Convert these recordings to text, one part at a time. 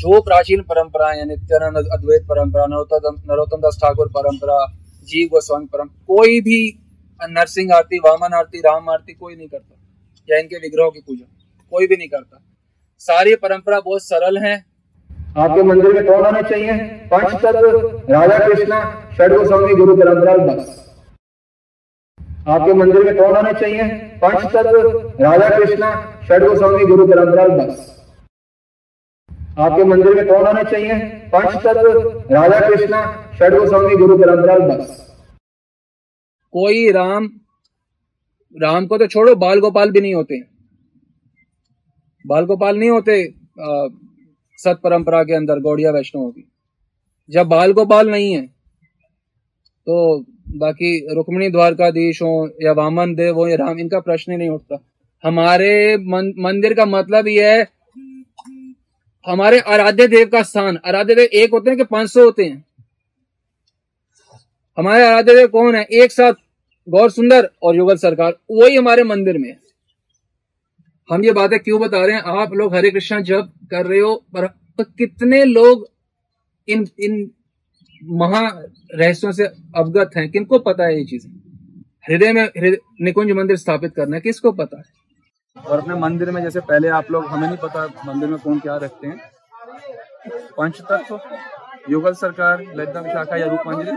जो प्राचीन परंपराएँ हैं नित्यानंद अद्वैत परंपरा, नरोत्तम दास ठाकुर परंपरा, जीव गोस्वामी परंपरा, कोई भी नरसिंह आरती, वामन आरती, राम आरती कोई नहीं करता, या इनके विग्रहों की पूजा, कोई भी नहीं करता। सारी परंपरा बहुत सरल है। आपके मंदिर में कौन आना चाहिए? पंच तत्व राधा कृष्ण षड गोस्वामी गुरु परंपरा, बस। आपके मंदिर में कौन आना चाहिए? पंच तत्व राधा कृष्ण षड गोस्वामी गुरु परंपरा, बस। आपके मंदिर में कौन आना चाहिए? पंच तत्व राधा कृष्ण षड गोस्वामी गुरु परंपरा बस। कोई राम राम को तो छोड़ो बाल गोपाल भी नहीं होते। बाल गोपाल नहीं होते सत परंपरा के अंदर गौड़िया वैष्णव की। जब बाल गोपाल नहीं है तो बाकी रुक्मणी द्वारकाधीश हो या वामन देव हो या राम इनका प्रश्न ही नहीं उठता। हमारे मन, मंदिर का मतलब ये है हमारे आराध्य देव का स्थान, आराध्य देव एक होते हैं कि पाँच सौ होते हैं? हमारे आराध्य देव कौन है? एक साथ गौर सुंदर और युगल सरकार, वही हमारे मंदिर में। हम ये बातें क्यों बता रहे हैं? आप लोग हरे कृष्णा जब कर रहे हो, पर कितने लोग इन इन महा रहस्यों से अवगत हैं? किनको पता है ये चीज़ें? हृदय में हृदय, निकुंज मंदिर स्थापित करना किसको पता है? और अपने मंदिर में, जैसे पहले आप लोग, हमें नहीं पता मंदिर में कौन क्या रखते हैं। पंच तत्व युगल सरकार, ललिता विशाखा या रूप मंजरी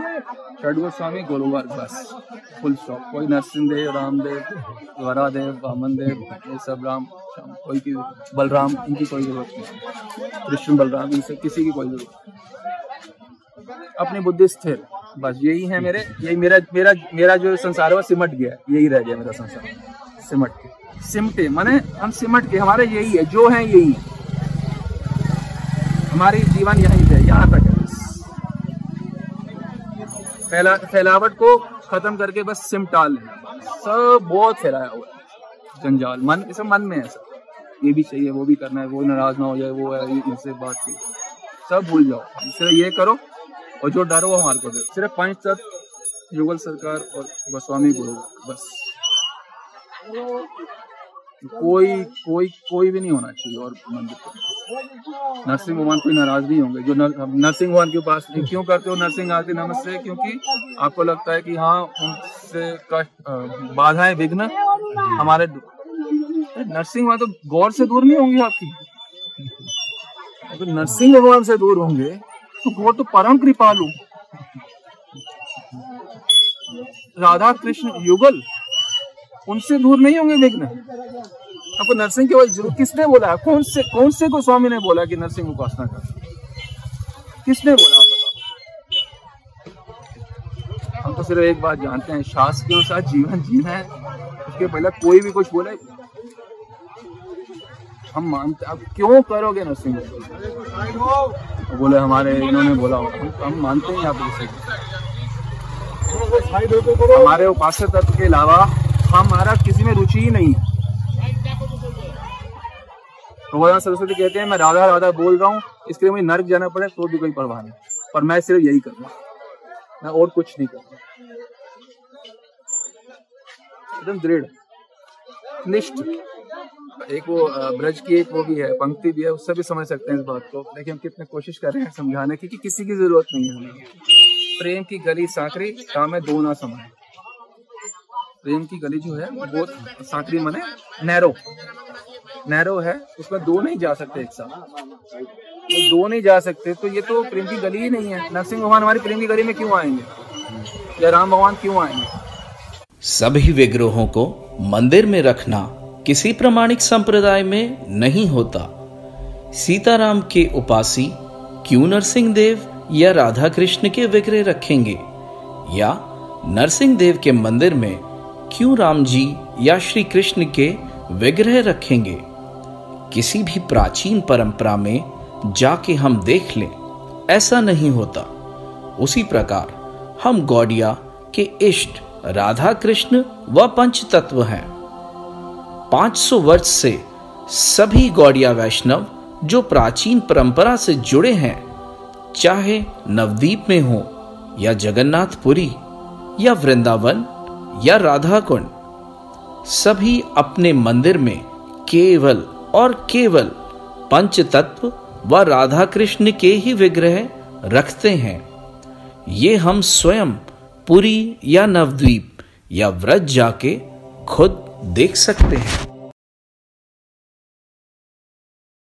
षड गोस्वामी गोलुवार बस फुल स्टॉप कोई नरसिंह देव रामदेव वरादेव वामन देव ये सब राम कोई की बलराम, इनकी कोई ज़रूरत नहीं। कृष्ण, बलराम, इनसे किसी की कोई ज़रूरत नहीं। अपनी बुद्धि स्थिर। बस यही है मेरे, यही मेरा मेरा मेरा जो संसार है, वो सिमट गया यही रह गया मेरा संसार। सिमट के, सिमटे, माने हम सिमट के, हमारे यही है, जो है यही है। हमारी जीवन यही है यहाँ तक है फैला, फैलावट को खत्म करके बस सिमटा लेना सब बहुत फैलाया हुआ है। जंजाल, मन सब मन में है सब। ये भी चाहिए, वो भी करना है, वो नाराज़ ना हो जाए, वो है इनसे बात की। सब भूल जाओ। सिर्फ़ ये करो, और जो डर वो हमारे को दे। सिर्फ़ पाँच तत्व, युगल सरकार और गोस्वामी गुरु, बस। कोई कोई कोई भी नहीं होना चाहिए और मंदिर पर नरसिंह भगवान कोई नाराज़ नहीं होंगे। जो नरसिंह भगवान के पास क्यों करते हो नरसिंह आरती नमस्ते, क्योंकि आपको लगता है कि हाँ उनसे कष्ट बाधाएँ विघ्न हमारे नरसिंह भगवान तो गौर से दूर नहीं होंगे आपकी। तो नरसिंह भगवान से दूर होंगे तो गौर तो परम कृपालु। राधा कृष्ण युगल उनसे दूर नहीं होंगे देखना। आपको नरसिंह केवल ज़रूर, किसने बोला? कौन से कौन से को स्वामी ने बोला कि नरसिंह उपासना कर? किसने बोला? हम तो सिर्फ़ एक बात जानते हैं, शास्त्र के अनुसार जीवन जीना है। उसके पहले कोई भी कुछ बोले। हम मानते अब क्यों करोगे नरसिंह? तो बोले, हमारे, इन्होंने बोला हम मानते हैं आप हमारे उपास्य तत्व के अलावा हमारा किसी में रुचि ही नहीं है। भगवान सरस्वती कहते हैं, मैं राधा राधा बोल रहा हूँ, इसके लिए मुझे नर्क जाना पड़े तो भी कोई परवाह नहीं। पर मैं सिर्फ़ यही कर रहा मैं और कुछ नहीं कर रहा एकदम दृढ़, निष्ठ। एक वो ब्रज की एक वो भी है, पंक्ति भी है, उससे भी समझ सकते हैं इस बात को। देखिए हम कितने कोशिश कर रहे हैं समझाने की कि किसी की ज़रूरत नहीं है हमें। प्रेम की गली सांकरी काम है दो ना समय। प्रेम की गली जो है वो सांकरी मने, नैरो। नैरो है उसमें दो नहीं जा सकते एक साथ। तो दो नहीं जा सकते तो ये तो प्रेम की गली ही नहीं है। नरसिंह भगवान हमारी प्रेम की गली में क्यों आएँगे? या राम भगवान क्यों आएँगे? सभी विग्रहों को मंदिर में रखना किसी प्रमाणिक संप्रदाय में नहीं होता। सीताराम के उपासी क्यों नरसिंह देव या राधा कृष्ण के विग्रह रखेंगे? या नरसिंह देव के मंदिर में क्यों राम जी या श्री कृष्ण के विग्रह रखेंगे? किसी भी प्राचीन परंपरा में जाके हम देख लें, ऐसा नहीं होता। उसी प्रकार हम गौड़िया के इष्ट राधा कृष्ण व पंच तत्व हैं 500 वर्ष से सभी गौड़िया वैष्णव जो प्राचीन परंपरा से जुड़े हैं, चाहे नवदीप में हो या जगन्नाथपुरी या वृंदावन या राधा कुंड सभी अपने मंदिर में केवल और केवल पंच तत्व व राधा कृष्ण के ही विग्रह रखते हैं। ये हम स्वयं पुरी या नवद्वीप या व्रज जाके खुद देख सकते हैं।